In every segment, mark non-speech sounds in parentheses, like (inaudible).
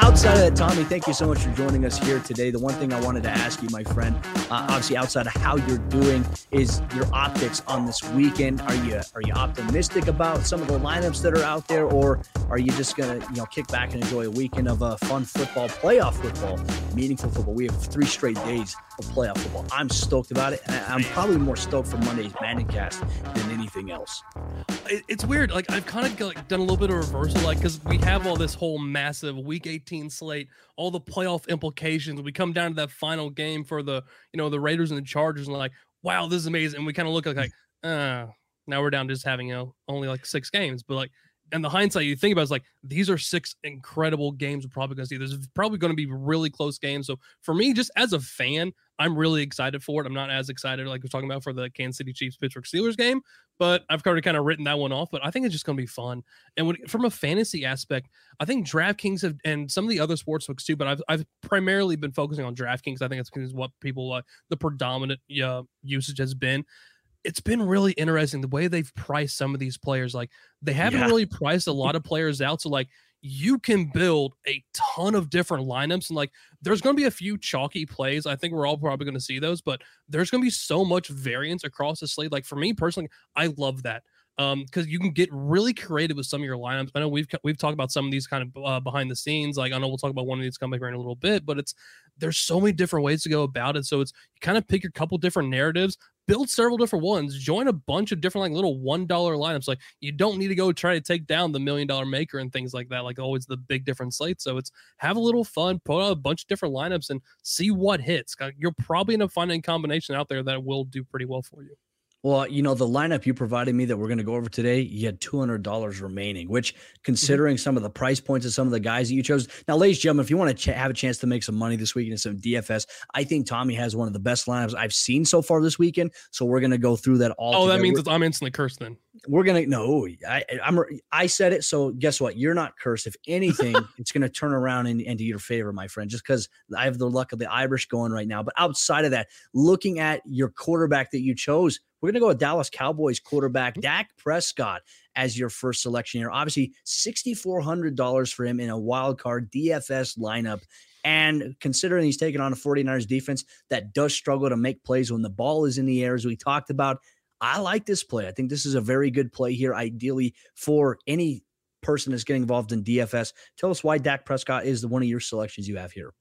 Outside of that, Tommy, thank you so much for joining us here today. The one thing I wanted to ask you, my friend, uh, obviously outside of how you're doing, is your optics on this weekend. Are you are you optimistic about some of the lineups that are out there, or are you just gonna you know kick back and enjoy a weekend of uh, fun football, playoff football, meaningful football? We have three straight days of playoff football. I'm stoked about it, and I'm probably more stoked for Monday's Cast than anything else. It's weird. Like I've kind of like done a little bit of reversal, like because we have all this whole massive Week 18 18 slate, all the playoff implications. We come down to that final game for the, you know, the Raiders and the Chargers, and like, wow, this is amazing. And we kind of look like, like, uh, now we're down to just having, you know, only like six games. But like, and the hindsight you think about is like these are six incredible games we're probably going to see. There's probably going to be really close games. So for me, just as a fan, I'm really excited for it. I'm not as excited like we're talking about for the Kansas City Chiefs Pittsburgh Steelers game, but I've already kind of written that one off. But I think it's just going to be fun. And when, from a fantasy aspect, I think DraftKings have and some of the other sports books too. But I've I've primarily been focusing on DraftKings. I think it's what people uh, the predominant uh, usage has been it's been really interesting the way they've priced some of these players. Like they haven't yeah. really priced a (laughs) lot of players out. So like you can build a ton of different lineups and like there's going to be a few chalky plays. I think we're all probably going to see those, but there's going to be so much variance across the slate. Like for me personally, I love that um because you can get really creative with some of your lineups. I know we've we've talked about some of these kind of uh, behind the scenes. Like I know we'll talk about one of these coming here in a little bit, but it's there's so many different ways to go about it. So it's you kind of pick a couple different narratives, build several different ones, join a bunch of different like little one dollar lineups. Like you don't need to go try to take down the million dollar maker and things like that. Like always the big different slates. So it's have a little fun, put out a bunch of different lineups and see what hits. You're probably gonna find a combination out there that will do pretty well for you. Well, you know, the lineup you provided me that we're going to go over today, you had $200 remaining, which mm-hmm. considering mm-hmm. some of the price points of some of the guys that you chose. Now, ladies and gentlemen, if you want to ch- have a chance to make some money this weekend in some DFS, I think Tommy has one of the best lineups I've seen so far this weekend. So we're going to go through that all. Oh, together. that means I'm instantly cursed then. We're going to, no, I, I'm, I said it. So guess what? You're not cursed. If anything, (laughs) it's going to turn around in, into your favor, my friend, just because I have the luck of the Irish going right now. But outside of that, looking at your quarterback that you chose, we're going to go with Dallas Cowboys quarterback mm-hmm. Dak Prescott as your first selection here. Obviously, $6,400 for him in a wild card DFS lineup. And considering he's taking on a 49ers defense that does struggle to make plays when the ball is in the air, as we talked about, I like this play. I think this is a very good play here, ideally for any person that's getting involved in DFS. Tell us why Dak Prescott is the one of your selections you have here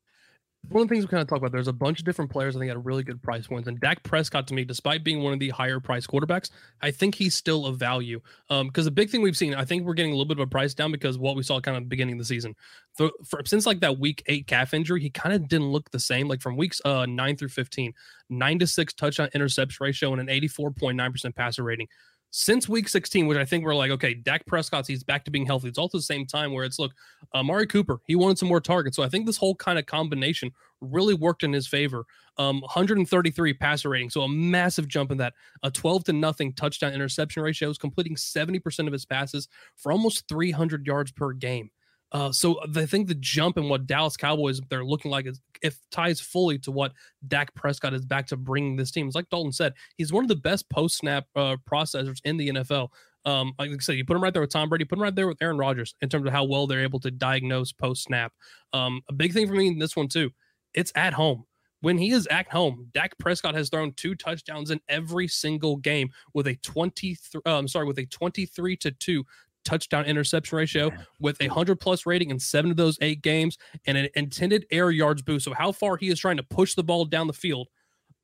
one of the things we kind of talk about, there's a bunch of different players I think at a really good price points. And Dak Prescott, to me, despite being one of the higher price quarterbacks, I think he's still a value. Um, because the big thing we've seen, I think we're getting a little bit of a price down because what we saw kind of beginning of the season. For, since like that week eight calf injury, he kind of didn't look the same. Like from weeks uh nine through 15, nine to six touchdown interception ratio and an 84.9% passer rating since week 16, which I think we're like, okay, Dak Prescott's he's back to being healthy. It's also the same time where it's look, Amari uh, Cooper, he wanted some more targets. So I think this whole kind of combination really worked in his favor. Um, 133 passer rating, so a massive jump in that. A 12 to nothing touchdown interception ratio is completing 70% of his passes for almost 300 yards per game. Uh, so I think the jump in what Dallas Cowboys they're looking like is if ties fully to what Dak Prescott is back to bringing this team. It's like Dalton said, he's one of the best post snap uh, processors in the NFL. Um, like I said, you put him right there with Tom Brady, put him right there with Aaron Rodgers in terms of how well they're able to diagnose post snap. Um, a big thing for me in this one too, it's at home. When he is at home, Dak Prescott has thrown two touchdowns in every single game with a 23 uh, I'm sorry, with a 23 to 2 touchdown interception ratio with a hundred plus rating in seven of those eight games and an intended air yards boost. So how far he is trying to push the ball down the field.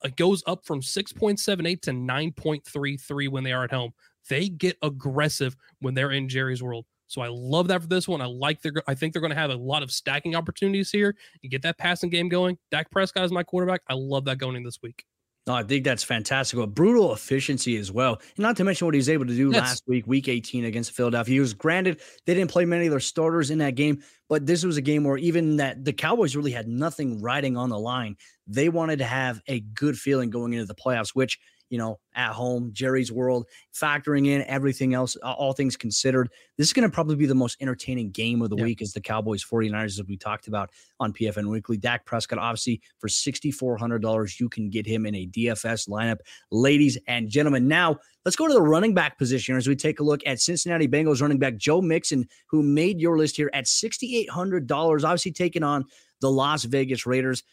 It goes up from 6.78 to 9.33 when they are at home. They get aggressive when they're in Jerry's world. So I love that for this one. I like their. I think they're going to have a lot of stacking opportunities here and get that passing game going. Dak Prescott is my quarterback. I love that going in this week. No, I think that's fantastic. A brutal efficiency as well. And not to mention what he was able to do that's, last week, week 18 against Philadelphia. He was granted they didn't play many of their starters in that game, but this was a game where even that the Cowboys really had nothing riding on the line. They wanted to have a good feeling going into the playoffs, which you know, at home, Jerry's World, factoring in everything else, all things considered. This is going to probably be the most entertaining game of the week as the Cowboys 49ers, as we talked about on PFN Weekly. Dak Prescott, obviously, for $6,400, you can get him in a DFS lineup. Ladies and gentlemen, now let's go to the running back position as we take a look at Cincinnati Bengals running back Joe Mixon, who made your list here at $6,800, obviously taking on the Las Vegas Raiders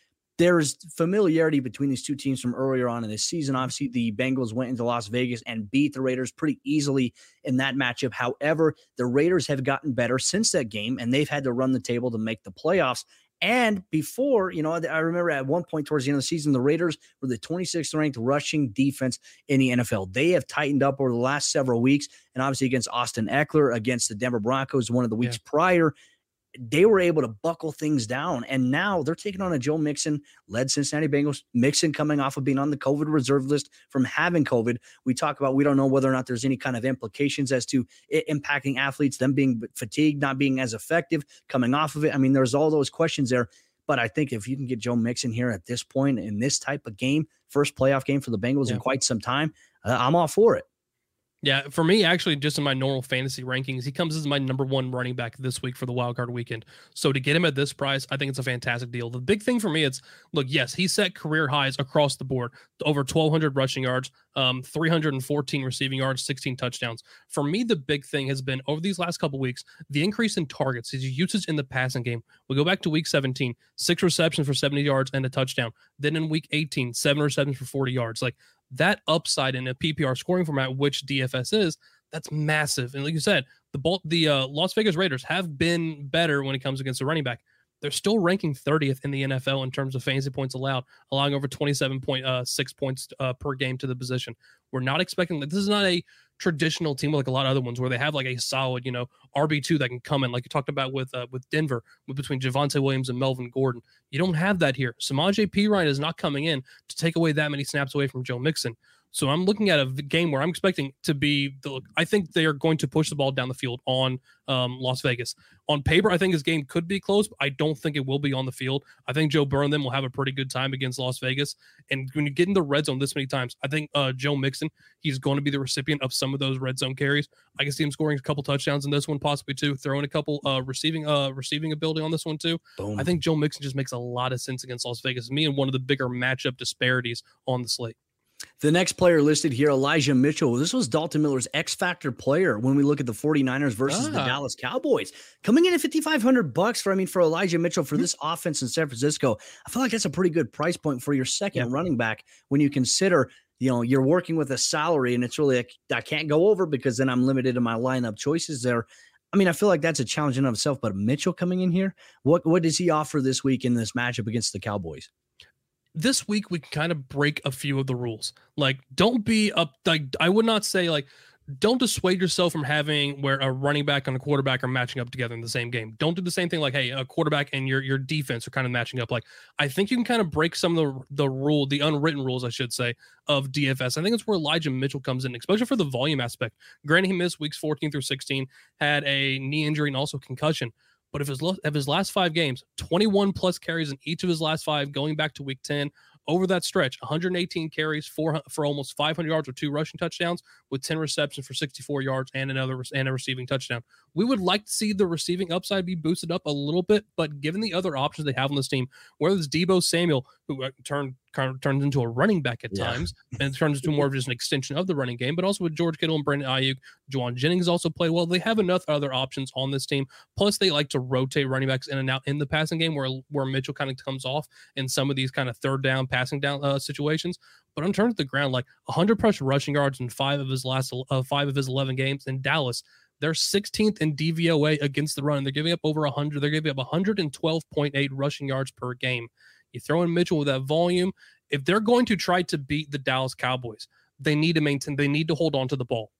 there's familiarity between these two teams from earlier on in this season. Obviously, the Bengals went into Las Vegas and beat the Raiders pretty easily in that matchup. However, the Raiders have gotten better since that game, and they've had to run the table to make the playoffs. And before, you know, I remember at one point towards the end of the season, the Raiders were the 26th ranked rushing defense in the NFL. They have tightened up over the last several weeks, and obviously against Austin Ekeler, against the Denver Broncos, one of the weeks yeah. prior, they were able to buckle things down. And now they're taking on a Joe Mixon led Cincinnati Bengals. Mixon coming off of being on the COVID reserve list from having COVID. We talk about we don't know whether or not there's any kind of implications as to it impacting athletes, them being fatigued, not being as effective coming off of it. I mean, there's all those questions there. But I think if you can get Joe Mixon here at this point in this type of game, first playoff game for the Bengals yeah. in quite some time, uh, I'm all for it. Yeah, for me, actually, just in my normal fantasy rankings, he comes as my number one running back this week for the wild card weekend. So to get him at this price, I think it's a fantastic deal. The big thing for me, it's look, yes, he set career highs across the board, over 1,200 rushing yards, um, 314 receiving yards, 16 touchdowns. For me, the big thing has been over these last couple weeks, the increase in targets, his usage in the passing game. We go back to week 17, six receptions for 70 yards and a touchdown. Then in week 18, seven receptions for 40 yards. Like that upside in a PPR scoring format, which DFS is, that's massive. And like you said, the the uh, Las Vegas Raiders have been better when it comes against the running back. They're still ranking 30th in the NFL in terms of fantasy points allowed, allowing over 27.6 uh, points uh, per game to the position. We're not expecting that. This is not a traditional team like a lot of other ones where they have like a solid, you know, RB two that can come in, like you talked about with uh, with Denver, with between Javonte Williams and Melvin Gordon. You don't have that here. Samaje Ryan is not coming in to take away that many snaps away from Joe Mixon. So I'm looking at a game where I'm expecting to be the. I think they are going to push the ball down the field on um, Las Vegas. On paper, I think this game could be close, but I don't think it will be on the field. I think Joe Burrow and them will have a pretty good time against Las Vegas. And when you get in the red zone this many times, I think uh, Joe Mixon he's going to be the recipient of some of those red zone carries. I can see him scoring a couple touchdowns in this one, possibly too. Throwing a couple uh, receiving uh receiving ability on this one too. Boom. I think Joe Mixon just makes a lot of sense against Las Vegas. Me and one of the bigger matchup disparities on the slate. The next player listed here, Elijah Mitchell. This was Dalton Miller's X Factor player when we look at the 49ers versus ah. the Dallas Cowboys. Coming in at 5500 bucks for I mean for Elijah Mitchell for mm-hmm. this offense in San Francisco. I feel like that's a pretty good price point for your second yeah. running back when you consider you know you're working with a salary and it's really like I can't go over because then I'm limited in my lineup choices there. I mean, I feel like that's a challenge in of itself. But Mitchell coming in here, what what does he offer this week in this matchup against the Cowboys? This week we can kind of break a few of the rules. Like, don't be up. Like, I would not say like, don't dissuade yourself from having where a running back and a quarterback are matching up together in the same game. Don't do the same thing like, hey, a quarterback and your your defense are kind of matching up. Like, I think you can kind of break some of the the rule, the unwritten rules, I should say, of DFS. I think it's where Elijah Mitchell comes in, especially for the volume aspect. Granted, he missed weeks 14 through 16, had a knee injury and also concussion. But if his if his last five games, 21 plus carries in each of his last five, going back to week 10, over that stretch 118 carries for for almost 500 yards with two rushing touchdowns with 10 receptions for 64 yards and another and a receiving touchdown we would like to see the receiving upside be boosted up a little bit but given the other options they have on this team whether it's Deebo Samuel who uh, turned kind of turns into a running back at yeah. times (laughs) and turns into more of just an extension of the running game. But also with George Kittle and Brandon Aiyuk, Jauan Jennings also play well. They have enough other options on this team. Plus, they like to rotate running backs in and out in the passing game where where Mitchell kind of comes off in some of these kind of third down passing down uh, situations. But on terms of the ground, like 100 plus rushing yards in five of his last uh, five of his 11 games in Dallas They're 16th in DVOA against the run. They're giving up over 100. They're giving up 112.8 rushing yards per game. You throw in Mitchell with that volume. If they're going to try to beat the Dallas Cowboys, they need to maintain, they need to hold on to the ball.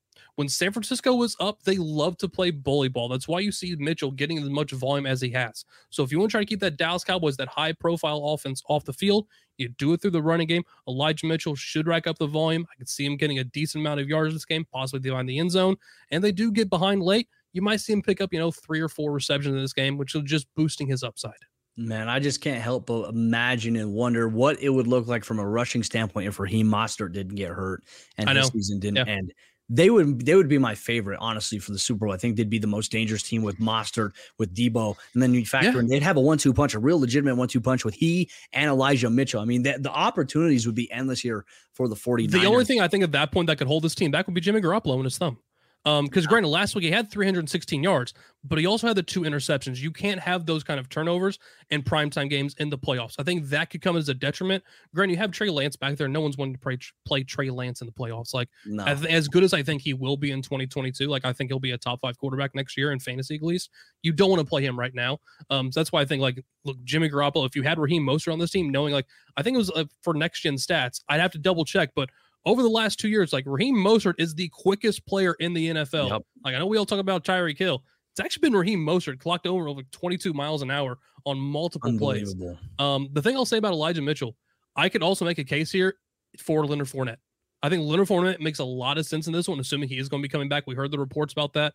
When San Francisco was up, they love to play bully ball. That's why you see Mitchell getting as much volume as he has. So if you want to try to keep that Dallas Cowboys, that high profile offense off the field, you do it through the running game. Elijah Mitchell should rack up the volume. I could see him getting a decent amount of yards this game, possibly behind the end zone. And they do get behind late. You might see him pick up, you know, three or four receptions in this game, which is just boosting his upside. Man, I just can't help but imagine and wonder what it would look like from a rushing standpoint if Raheem Mostert didn't get hurt and the season didn't yeah. end they would they would be my favorite, honestly, for the Super Bowl. I think they'd be the most dangerous team with Mostert, with Deebo, and then you factor yeah. in they'd have a one-two punch, a real legitimate one-two punch with he and Elijah Mitchell. I mean, the, the opportunities would be endless here for the 49ers. The only thing I think at that point that could hold this team back would be Jimmy Garoppolo and his thumb. Um, because granted, last week he had 316 yards, but he also had the two interceptions. You can't have those kind of turnovers in primetime games in the playoffs. I think that could come as a detriment. Granted, you have Trey Lance back there. No one's wanting to play, play Trey Lance in the playoffs. Like no. as, as, good as I think he will be in 2022, like I think he'll be a top five quarterback next year in fantasy at least. You don't want to play him right now. Um, so that's why I think like look, Jimmy Garoppolo. If you had Raheem Mostert on this team, knowing like I think it was uh, for next gen stats, I'd have to double check, but over the last two years, like Raheem Mostert is the quickest player in the NFL. Yep. Like I know we all talk about Tyreek Hill. It's actually been Raheem Mostert clocked over over 22 miles an hour on multiple plays. Um, the thing I'll say about Elijah Mitchell, I could also make a case here for Leonard Fournette. I think Leonard Fournette makes a lot of sense in this one, assuming he is going to be coming back. We heard the reports about that.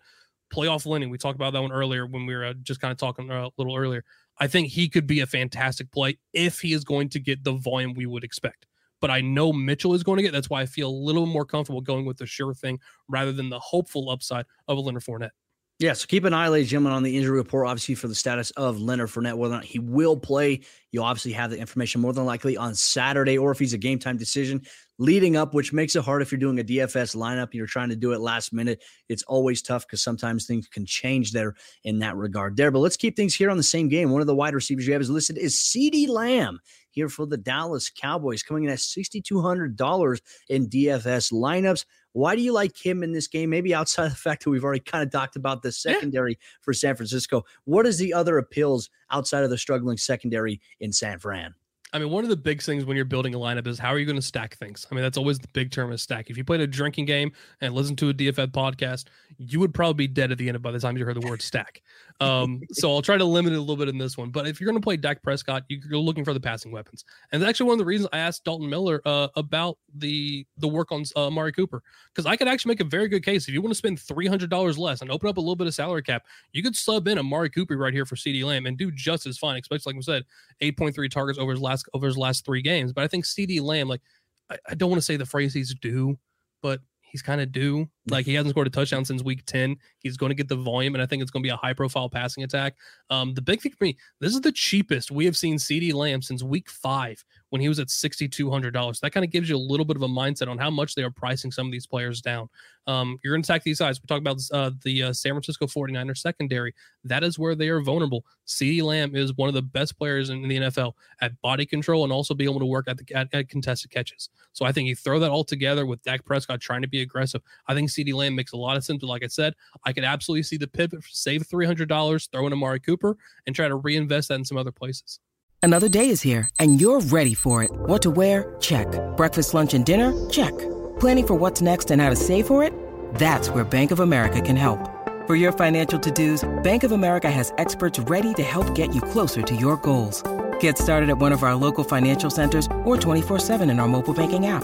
Playoff Lenny, we talked about that one earlier when we were uh, just kind of talking uh, a little earlier. I think he could be a fantastic play if he is going to get the volume we would expect but I know Mitchell is going to get. That's why I feel a little more comfortable going with the sure thing rather than the hopeful upside of a Leonard Fournette. Yeah, so keep an eye, ladies and gentlemen, on the injury report, obviously, for the status of Leonard Fournette, whether or not he will play. You'll obviously have the information more than likely on Saturday, or if he's a game time decision leading up, which makes it hard if you're doing a DFS lineup and you're trying to do it last minute. It's always tough because sometimes things can change there in that regard there. But let's keep things here on the same game. One of the wide receivers you have is listed is CeeDee Lamb here for the Dallas Cowboys, coming in at $6,200 in DFS lineups. Why do you like him in this game? Maybe outside the fact that we've already kind of talked about the secondary yeah. for San Francisco. What is the other appeals outside of the struggling secondary in San Fran? I mean, one of the big things when you're building a lineup is how are you going to stack things? I mean, that's always the big term is stack. If you played a drinking game and listened to a DFF podcast, you would probably be dead at the end of by the time you heard the word stack. Um, (laughs) so I'll try to limit it a little bit in this one. But if you're going to play Dak Prescott, you're looking for the passing weapons, and that's actually one of the reasons I asked Dalton Miller uh, about the the work on uh, Amari Cooper because I could actually make a very good case if you want to spend three hundred dollars less and open up a little bit of salary cap, you could sub in Amari Cooper right here for CeeDee Lamb and do just as fine. Especially like we said, eight point three targets over his last over his last three games. But I think CeeDee Lamb, like I, I don't want to say the phrase he's due, but he's kind of due. Like he hasn't scored a touchdown since week 10. He's going to get the volume, and I think it's going to be a high profile passing attack. Um, the big thing for me, this is the cheapest we have seen CeeDee Lamb since week five when he was at $6,200. That kind of gives you a little bit of a mindset on how much they are pricing some of these players down. Um, you're going to attack these guys. We talk about uh, the uh, San Francisco 49ers secondary. That is where they are vulnerable. CeeDee Lamb is one of the best players in the NFL at body control and also being able to work at the at, at contested catches. So I think you throw that all together with Dak Prescott trying to be aggressive. I think CeeDee Lamb makes a lot of sense. But like I said, I could absolutely see the pivot, save $300, throw in Amari Cooper, and try to reinvest that in some other places. Another day is here, and you're ready for it. What to wear? Check. Breakfast, lunch, and dinner? Check. Planning for what's next and how to save for it? That's where Bank of America can help. For your financial to-dos, Bank of America has experts ready to help get you closer to your goals. Get started at one of our local financial centers or 24-7 in our mobile banking app.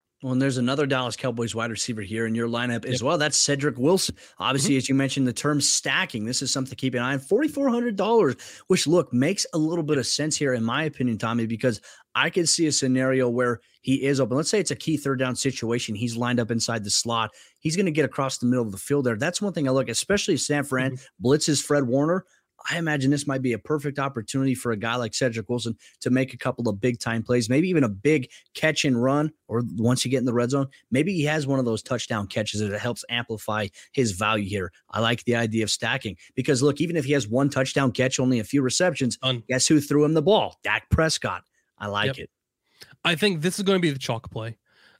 Well, and there's another Dallas Cowboys wide receiver here in your lineup as yep. well. That's Cedric Wilson. Obviously, mm-hmm. as you mentioned, the term stacking. This is something to keep an eye on. $4,400, which look makes a little bit of sense here, in my opinion, Tommy, because I could see a scenario where he is open. Let's say it's a key third down situation. He's lined up inside the slot. He's going to get across the middle of the field there. That's one thing I look, especially San Fran mm-hmm. blitzes Fred Warner. I imagine this might be a perfect opportunity for a guy like Cedric Wilson to make a couple of big time plays, maybe even a big catch and run, or once you get in the red zone, maybe he has one of those touchdown catches that helps amplify his value here. I like the idea of stacking because look, even if he has one touchdown catch, only a few receptions, um, guess who threw him the ball? Dak Prescott. I like yep. it. I think this is going to be the chalk play.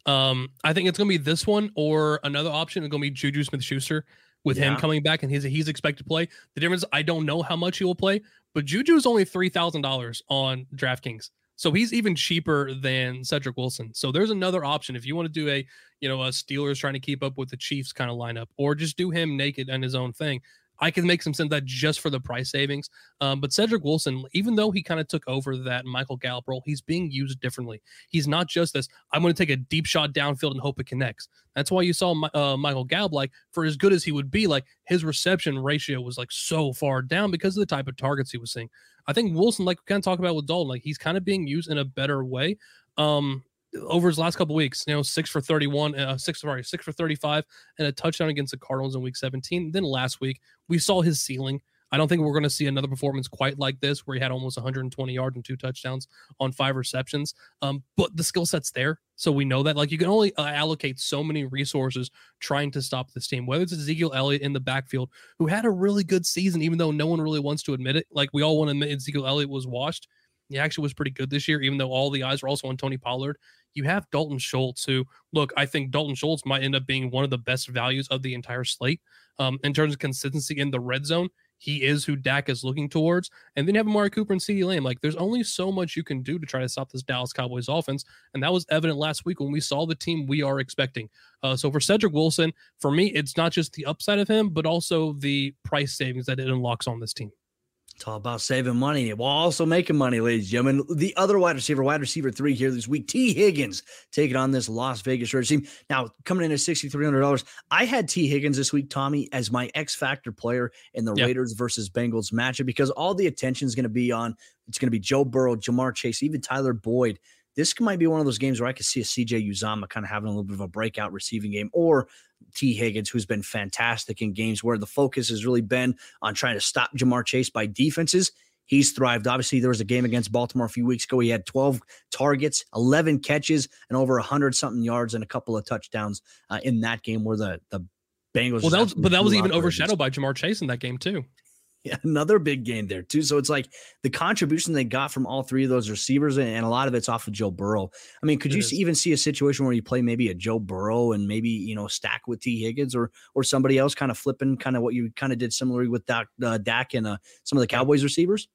Um, I think it's going to be this one or another option is going to be Juju Smith Schuster with yeah. him coming back and he's he's expected to play. The difference, I don't know how much he will play, but Juju is only three thousand dollars on DraftKings, so he's even cheaper than Cedric Wilson. So there's another option if you want to do a you know a Steelers trying to keep up with the Chiefs kind of lineup, or just do him naked and his own thing. I can make some sense that just for the price savings. Um, but Cedric Wilson, even though he kind of took over that Michael Gallup role, he's being used differently. He's not just this, I'm going to take a deep shot downfield and hope it connects. That's why you saw uh, Michael Gallup, like, for as good as he would be, like, his reception ratio was like so far down because of the type of targets he was seeing. I think Wilson, like we kind of talk about with Dalton, like, he's kind of being used in a better way. Um, over his last couple weeks, you know, six for 31, uh, six, sorry, six for 35, and a touchdown against the Cardinals in week 17. Then last week, we saw his ceiling. I don't think we're going to see another performance quite like this, where he had almost 120 yards and two touchdowns on five receptions. Um, but the skill set's there, so we know that. Like you can only uh, allocate so many resources trying to stop this team. Whether it's Ezekiel Elliott in the backfield, who had a really good season, even though no one really wants to admit it. Like we all want to admit Ezekiel Elliott was washed. He actually was pretty good this year, even though all the eyes were also on Tony Pollard you have Dalton Schultz, who, look, I think Dalton Schultz might end up being one of the best values of the entire slate. Um, in terms of consistency in the red zone, he is who Dak is looking towards. And then you have Amari Cooper and CeeDee Lamb. Like, there's only so much you can do to try to stop this Dallas Cowboys offense. And that was evident last week when we saw the team we are expecting. Uh, so for Cedric Wilson, for me, it's not just the upside of him, but also the price savings that it unlocks on this team. It's all about saving money while also making money, ladies and gentlemen. The other wide receiver, wide receiver three here this week, Tee Higgins taking on this Las Vegas Raiders team. Now, coming in at $6,300. I had Tee Higgins this week, Tommy, as my X Factor player in the yep. Raiders versus Bengals matchup because all the attention is going to be on it's going to be Joe Burrow, Ja'Marr Chase, even Tyler Boyd this might be one of those games where I could see a CJ Uzomah kind of having a little bit of a breakout receiving game, or Tee Higgins, who's been fantastic in games where the focus has really been on trying to stop Ja'Marr Chase by defenses. He's thrived. Obviously, there was a game against Baltimore a few weeks ago. He had 12 targets, 11 catches, and over 100 something yards and a couple of touchdowns uh, in that game where the, the Bengals. Well, that was, but that was even overshadowed by Ja'Marr Chase in that game, too. Yeah, (laughs) another big game there too. So it's like the contribution they got from all three of those receivers, and a lot of it's off of Joe Burrow. I mean, could it you is. even see a situation where you play maybe a Joe Burrow and maybe you know stack with Tee Higgins or or somebody else, kind of flipping, kind of what you kind of did similarly with Dak, uh, Dak and uh, some of the Cowboys receivers?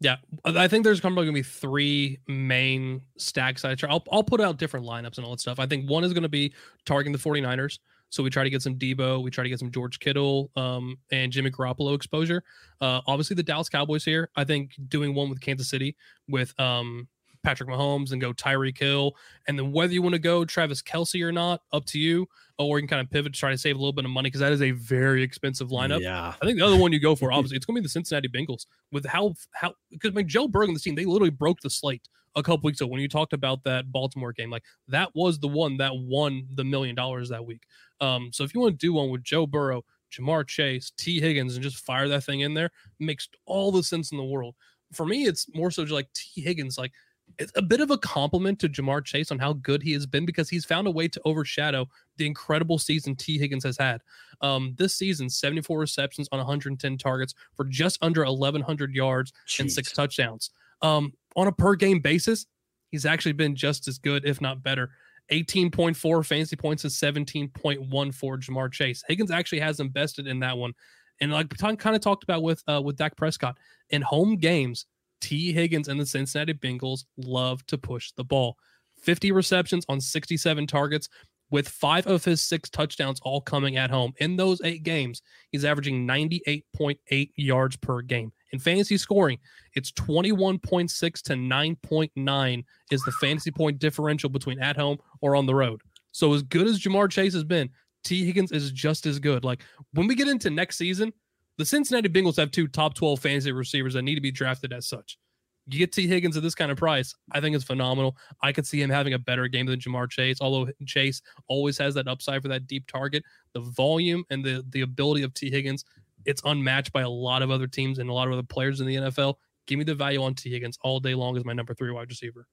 Yeah, I think there's probably going to be three main stacks. I try. I'll, I'll put out different lineups and all that stuff. I think one is going to be targeting the 49ers. So we try to get some Deebo, we try to get some George Kittle, um, and Jimmy Garoppolo exposure. Uh, obviously the Dallas Cowboys here. I think doing one with Kansas City with um, Patrick Mahomes and go Tyreek Hill, and then whether you want to go Travis Kelce or not, up to you. Or you can kind of pivot to try to save a little bit of money because that is a very expensive lineup. Yeah, I think the other one you go for obviously it's going to be the Cincinnati Bengals with how how because I mean Joe Burrow and the team they literally broke the slate a couple weeks ago when you talked about that Baltimore game. Like that was the one that won the million dollars that week. Um, so if you want to do one with Joe Burrow, Ja'Marr Chase, Tee Higgins, and just fire that thing in there, makes all the sense in the world. For me, it's more so just like Tee Higgins, like it's a bit of a compliment to Ja'Marr Chase on how good he has been because he's found a way to overshadow the incredible season Tee Higgins has had. Um, this season, 74 receptions on 110 targets for just under 1,100 yards Jeez. and six touchdowns. Um, on a per game basis, he's actually been just as good, if not better. 18.4 fantasy points is 17.1 for Ja'Marr Chase. Higgins actually has him bested in that one. And like kind of talked about with uh, with Dak Prescott in home games, Tee Higgins and the Cincinnati Bengals love to push the ball. 50 receptions on 67 targets, with five of his six touchdowns all coming at home. In those eight games, he's averaging 98.8 yards per game. In fantasy scoring, it's 21.6 to 9.9 is the fantasy point differential between at home or on the road. So, as good as Ja'Marr Chase has been, Tee Higgins is just as good. Like when we get into next season, the Cincinnati Bengals have two top 12 fantasy receivers that need to be drafted as such. You get Tee Higgins at this kind of price, I think it's phenomenal. I could see him having a better game than Ja'Marr Chase, although Chase always has that upside for that deep target. The volume and the the ability of Tee Higgins It's unmatched by a lot of other teams and a lot of other players in the NFL. Give me the value on Tee Higgins all day long as my number three wide receiver.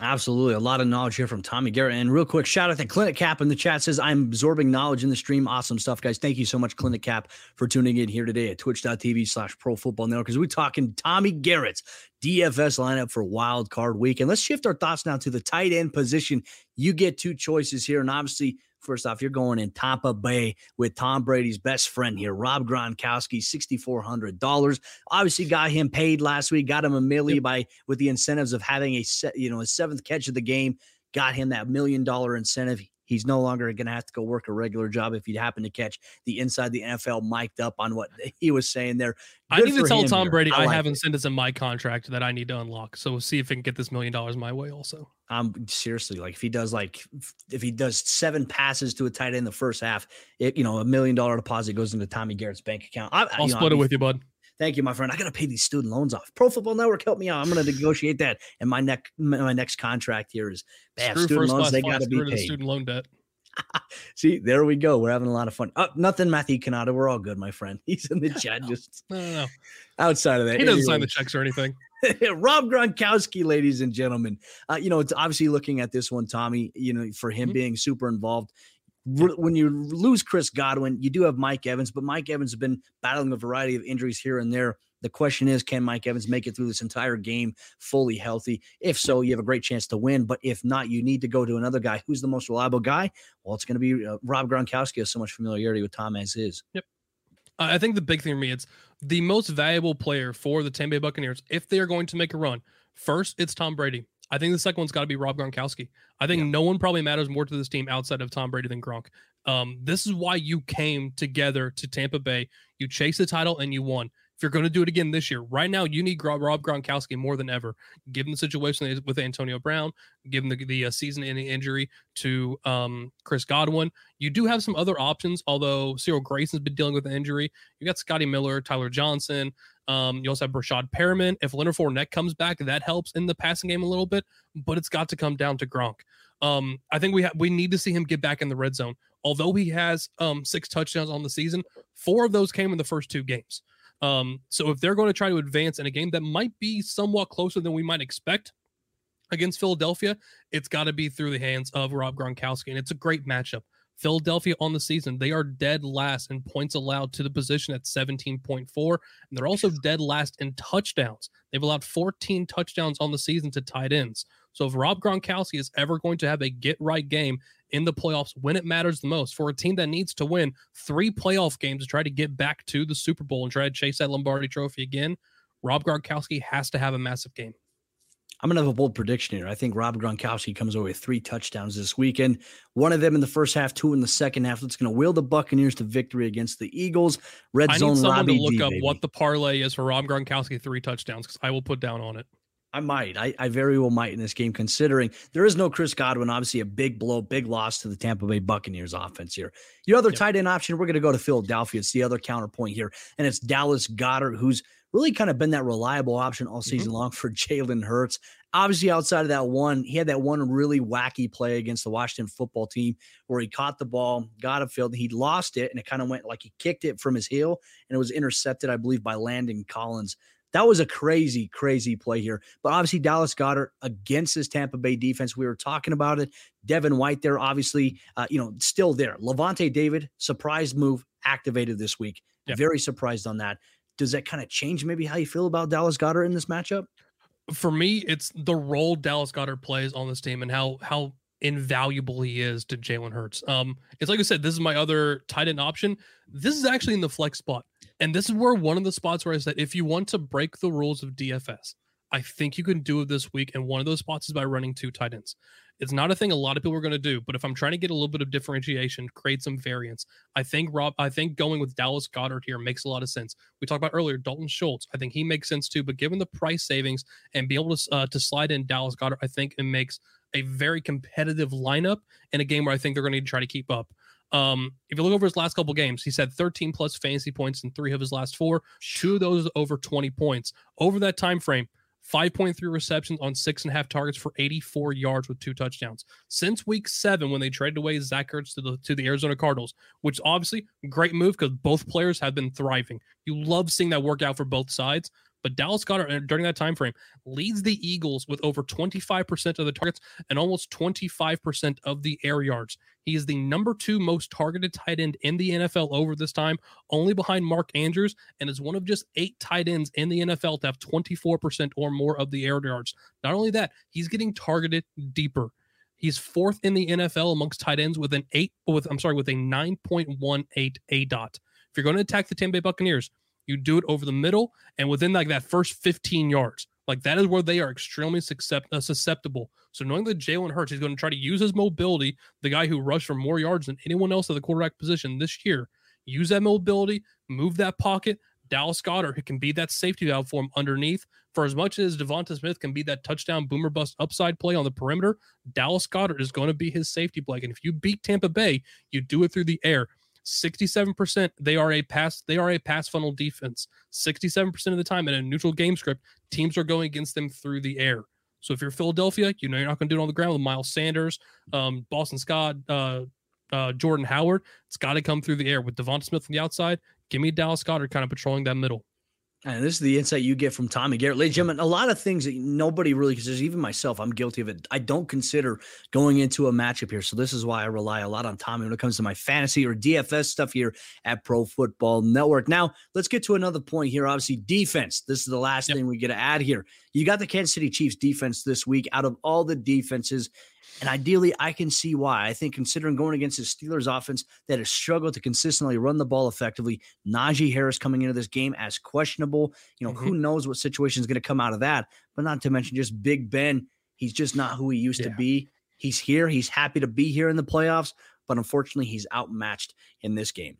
Absolutely. A lot of knowledge here from Tommy Garrett. And real quick, shout out to Clinic Cap in the chat says, I'm absorbing knowledge in the stream. Awesome stuff, guys. Thank you so much, Clinic Cap, for tuning in here today at twitch.tv slash pro football network. Because we're talking Tommy Garrett's DFS lineup for wild card week. And let's shift our thoughts now to the tight end position. You get two choices here. And obviously, First off, you're going in Tampa Bay with Tom Brady's best friend here, Rob Gronkowski, $6,400. Obviously, got him paid last week, got him a milli yep. by with the incentives of having a set, you know, a seventh catch of the game, got him that million dollar incentive. He's no longer going to have to go work a regular job if he happen to catch the inside the NFL mic'd up on what (laughs) he was saying there. Good I need to tell Tom here. Brady I, like have incentives in my contract that I need to unlock. So we'll see if I can get this million dollars my way also. Um, seriously, like if he does like if he does seven passes to a tight end in the first half, it you know a million dollar deposit goes into Tommy Garrett's bank account. I, will split know, it with you, bud. Thank you, my friend. I got to pay these student loans off. Pro Football Network, help me out. I'm going to negotiate that. And my next my next contract here is bad student loans. They got to be paid. Student loan debt. (laughs) See, there we go. We're having a lot of fun. Oh, nothing, Matthew Canada. We're all good, my friend. (laughs) He's in the chat. (laughs) Just no, no, no. outside of that, he doesn't anyway. sign the checks or anything. Rob Gronkowski, ladies and gentlemen. Uh, you know, it's obviously looking at this one, Tommy. You know, for him mm-hmm. being super involved. When you lose Chris Godwin, you do have Mike Evans, but Mike Evans has been battling a variety of injuries here and there. The question is, can Mike Evans make it through this entire game fully healthy? If so, you have a great chance to win. But if not, you need to go to another guy. Who's the most reliable guy? Well, it's going to be uh, Rob Gronkowski. Has so much familiarity with Tom as is. Yep. I think the big thing for me, it's the most valuable player for the Tampa Bay Buccaneers. If they are going to make a run, first it's Tom Brady. I think the second one's got to be Rob Gronkowski. I think yeah. no one probably matters more to this team outside of Tom Brady than Gronk. Um, this is why you came together to Tampa Bay. You chased the title and you won if you're going to do it again this year, right now you need Rob Gronkowski more than ever. Given the situation with Antonio Brown, given the, the uh, season-ending injury to um, Chris Godwin, you do have some other options. Although Cyril Grayson's been dealing with an injury, you've got Scotty Miller, Tyler Johnson. Um, you also have Breshad Perriman. If Leonard Fournette comes back, that helps in the passing game a little bit, but it's got to come down to Gronk. Um, I think we ha- we need to see him get back in the red zone. Although he has um, six touchdowns on the season, four of those came in the first two games. Um, so if they're going to try to advance in a game that might be somewhat closer than we might expect against Philadelphia, it's got to be through the hands of Rob Gronkowski, and it's a great matchup. Philadelphia on the season, they are dead last in points allowed to the position at 17.4. And they're also dead last in touchdowns. They've allowed 14 touchdowns on the season to tight ends. So if Rob Gronkowski is ever going to have a get right game in the playoffs when it matters the most for a team that needs to win three playoff games to try to get back to the Super Bowl and try to chase that Lombardi trophy again, Rob Gronkowski has to have a massive game. I'm going to have a bold prediction here. I think Rob Gronkowski comes away with three touchdowns this weekend. One of them in the first half, two in the second half. That's going to wheel the Buccaneers to victory against the Eagles. Red I zone. I need someone Robbie to look D, up baby. what the parlay is for Rob Gronkowski three touchdowns because I will put down on it. I might. I, I very well might in this game, considering there is no Chris Godwin. Obviously, a big blow, big loss to the Tampa Bay Buccaneers offense here. Your other yep. tight end option, we're going to go to Philadelphia. It's the other counterpoint here, and it's Dallas Goedert, who's really kind of been that reliable option all mm-hmm. season mm-hmm. long for (laughs) Jalen Hurts. Obviously, outside of that one, he had that one really wacky play against the Washington football team where he caught the ball, got a field, he lost it, and it kind of went like he kicked it from his heel, and it was intercepted, I believe, by Landon Collins. That was a crazy, crazy play here. But obviously, Dallas Goedert against this Tampa Bay defense. We were talking about it. Devin White there, obviously, uh, you know, still there. Lavonte David, surprise move activated this week. Yep. Very surprised on that. Does that kind of change maybe how you feel about Dallas Goedert in this matchup? For me, it's the role Dallas Goedert plays on this team and how how invaluable he is to Jalen Hurts. Um, it's like I said, this is my other tight end option. This is actually in the flex spot. And this is where one of the spots where I said, if you want to break the rules of DFS, I think you can do it this week. And one of those spots is by running two tight ends. It's not a thing a lot of people are going to do, but if I'm trying to get a little bit of differentiation, create some variance, I think Rob, I think going with Dallas Goedert here makes a lot of sense. We talked about earlier Dalton Schultz. I think he makes sense too, but given the price savings and be able to uh, to slide in Dallas Goedert, I think it makes a very competitive lineup in a game where I think they're going to try to keep up. Um, if you look over his last couple games, he's had 13 plus fantasy points in three of his last four. Two of those over 20 points over that time frame. 5.3 receptions on six and a half targets for 84 yards with two touchdowns. Since week seven, when they traded away Zach Ertz to the to the Arizona Cardinals, which obviously great move because both players have been thriving. You love seeing that work out for both sides. But Dallas Goedert uh, during that time frame leads the Eagles with over 25% of the targets and almost 25% of the air yards. He is the number two most targeted tight end in the NFL over this time, only behind Mark Andrews, and is one of just eight tight ends in the NFL to have 24% or more of the air yards. Not only that, he's getting targeted deeper. He's fourth in the NFL amongst tight ends with an eight with I'm sorry with a 9.18 aDOT. If you're going to attack the Tampa Bay Buccaneers, you do it over the middle and within like that first 15 yards. Like that is where they are extremely uh, susceptible. So knowing that Jalen Hurts is going to try to use his mobility, the guy who rushed for more yards than anyone else at the quarterback position this year, use that mobility, move that pocket. Dallas Goedert, who can be that safety valve for him underneath. For as much as Devonta Smith can be that touchdown boomer bust upside play on the perimeter, Dallas Goedert is going to be his safety blanket. And if you beat Tampa Bay, you do it through the air. 67% they are a pass they are a pass funnel defense. 67% of the time in a neutral game script teams are going against them through the air. So if you're philadelphia you know you're not going to do it on the ground with miles sanders um, boston scott uh, uh, jordan howard. It's got to come through the air. With devonta smith on the outside give me dallas goedert kind of patrolling that middle and this is the insight you get from Tommy Garrett. Ladies and gentlemen, a lot of things that nobody really considers, even myself, I'm guilty of it. I don't consider going into a matchup here. So this is why I rely a lot on Tommy when it comes to my fantasy or DFS stuff here at Pro Football Network. Now, let's get to another point here. Obviously, defense. This is the last yep. thing we get to add here. You got the Kansas City Chiefs defense this week out of all the defenses and ideally, I can see why. I think considering going against the Steelers offense that has struggled to consistently run the ball effectively, Najee Harris coming into this game as questionable. You know, mm-hmm. who knows what situation is going to come out of that? But not to mention just Big Ben. He's just not who he used yeah. to be. He's here. He's happy to be here in the playoffs, but unfortunately, he's outmatched in this game.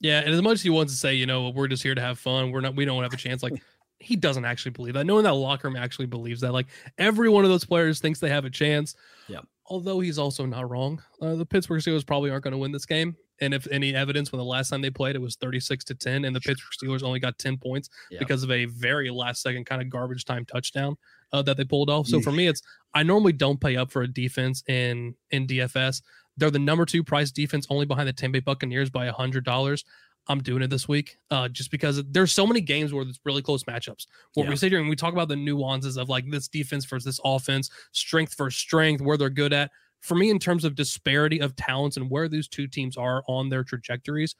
Yeah, and as much as he wants to say, you know, we're just here to have fun, we're not, we don't have a chance. Like (laughs) he doesn't actually believe that. No one in that locker room actually believes that. Like every one of those players thinks they have a chance. Yeah. Although he's also not wrong. Uh, the Pittsburgh Steelers probably aren't going to win this game. And if any evidence, when the last time they played, it was 36 to 10, and the Pittsburgh Steelers only got 10 points yeah. because of a very last second kind of garbage time touchdown uh, that they pulled off. So for me, it's I normally don't pay up for a defense in in DFS. They're the number two price defense, only behind the Tampa Bay Buccaneers by a hundred dollars. I'm doing it this week, uh, just because there's so many games where it's really close matchups. Where yeah. we sit here and we talk about the nuances of like this defense versus this offense, strength for strength, where they're good at. For me, in terms of disparity of talents and where these two teams are on their trajectories,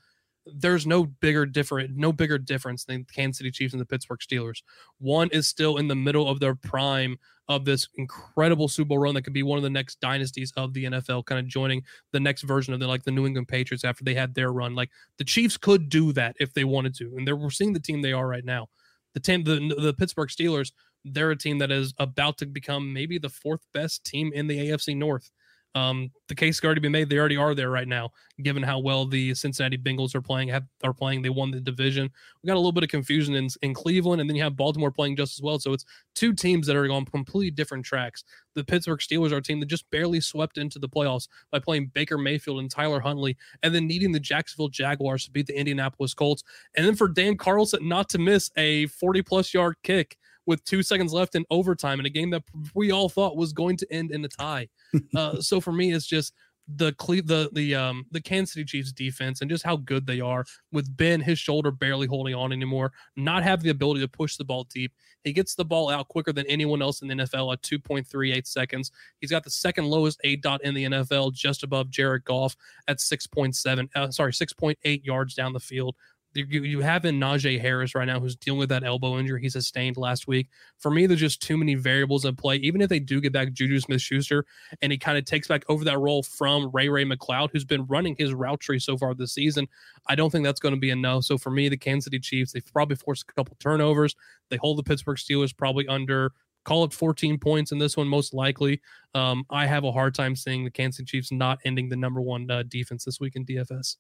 there's no bigger different no bigger difference than Kansas City Chiefs and the Pittsburgh Steelers. One is still in the middle of their prime of this incredible Super Bowl run that could be one of the next dynasties of the NFL, kind of joining the next version of the like the New England Patriots after they had their run. Like the Chiefs could do that if they wanted to, and they're we're seeing the team they are right now. The team, the the Pittsburgh Steelers, they're a team that is about to become maybe the fourth best team in the AFC North. Um, the case already be made. They already are there right now, given how well the Cincinnati Bengals are playing. Have are playing. They won the division. We got a little bit of confusion in, in Cleveland, and then you have Baltimore playing just as well. So it's two teams that are on completely different tracks. The Pittsburgh Steelers are a team that just barely swept into the playoffs by playing Baker Mayfield and Tyler Huntley, and then needing the Jacksonville Jaguars to beat the Indianapolis Colts, and then for Dan Carlson not to miss a 40 plus yard kick with two seconds left in overtime in a game that we all thought was going to end in a tie. (laughs) uh, so for me, it's just the Cle- the the um the Kansas City Chiefs defense and just how good they are with Ben his shoulder barely holding on anymore, not have the ability to push the ball deep. He gets the ball out quicker than anyone else in the NFL at 2.38 seconds. He's got the second lowest aDOT in the NFL, just above Jared Goff at 6.7 uh, sorry 6.8 yards down the field you, you have in Najee Harris right now who's dealing with that elbow injury he sustained last week. For me, there's just too many variables at play. Even if they do get back Juju Smith Schuster and he kind of takes back over that role from Ray Ray McCloud, who's been running his route tree so far this season, I don't think that's going to be enough. So for me, the Kansas City Chiefs, they've probably forced a couple turnovers. They hold the Pittsburgh Steelers probably under call it 14 points in this one most likely um, i have a hard time seeing the kansas city chiefs not ending the number one uh, defense this week in dfs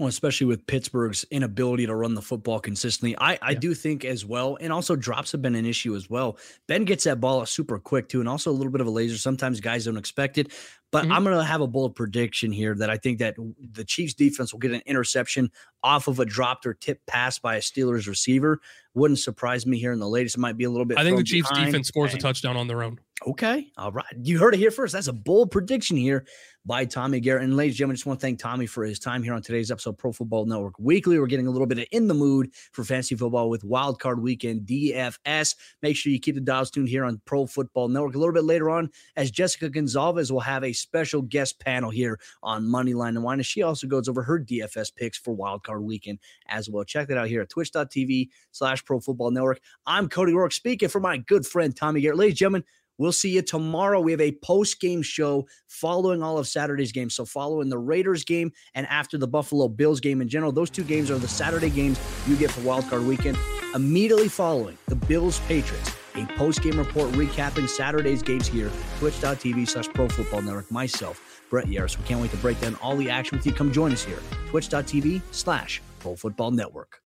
Well, especially with Pittsburgh's inability to run the football consistently. I, I Yeah. do think as well, and also drops have been an issue as well. Ben gets that ball super quick too, and also a little bit of a laser. Sometimes guys don't expect it. But Mhm. I'm gonna have a bold prediction here that I think that the Chiefs defense will get an interception off of a dropped or tipped pass by a Steelers receiver. Wouldn't surprise me here in the latest. It might be a little bit. I think the Chiefs behind. defense scores a touchdown on their own. Okay. All right. You heard it here first. That's a bold prediction here by Tommy Garrett. And ladies and gentlemen, I just want to thank Tommy for his time here on today's episode of Pro Football Network Weekly. We're getting a little bit of in the mood for fantasy football with Wild Card Weekend DFS. Make sure you keep the dials tuned here on Pro Football Network. A little bit later on, as Jessica Gonzalez will have a special guest panel here on Moneyline and Wine. And she also goes over her DFS picks for Wild Card Weekend as well. Check that out here at twitch.tv slash Pro Football Network. I'm Cody Roark speaking for my good friend Tommy Garrett. Ladies and gentlemen, We'll see you tomorrow. We have a post game show following all of Saturday's games. So, following the Raiders game and after the Buffalo Bills game in general, those two games are the Saturday games you get for Wildcard Weekend. Immediately following the Bills Patriots, a post game report recapping Saturday's games here, twitch.tv slash pro football network. Myself, Brett Yaris. We can't wait to break down all the action with you. Come join us here, twitch.tv slash pro football network.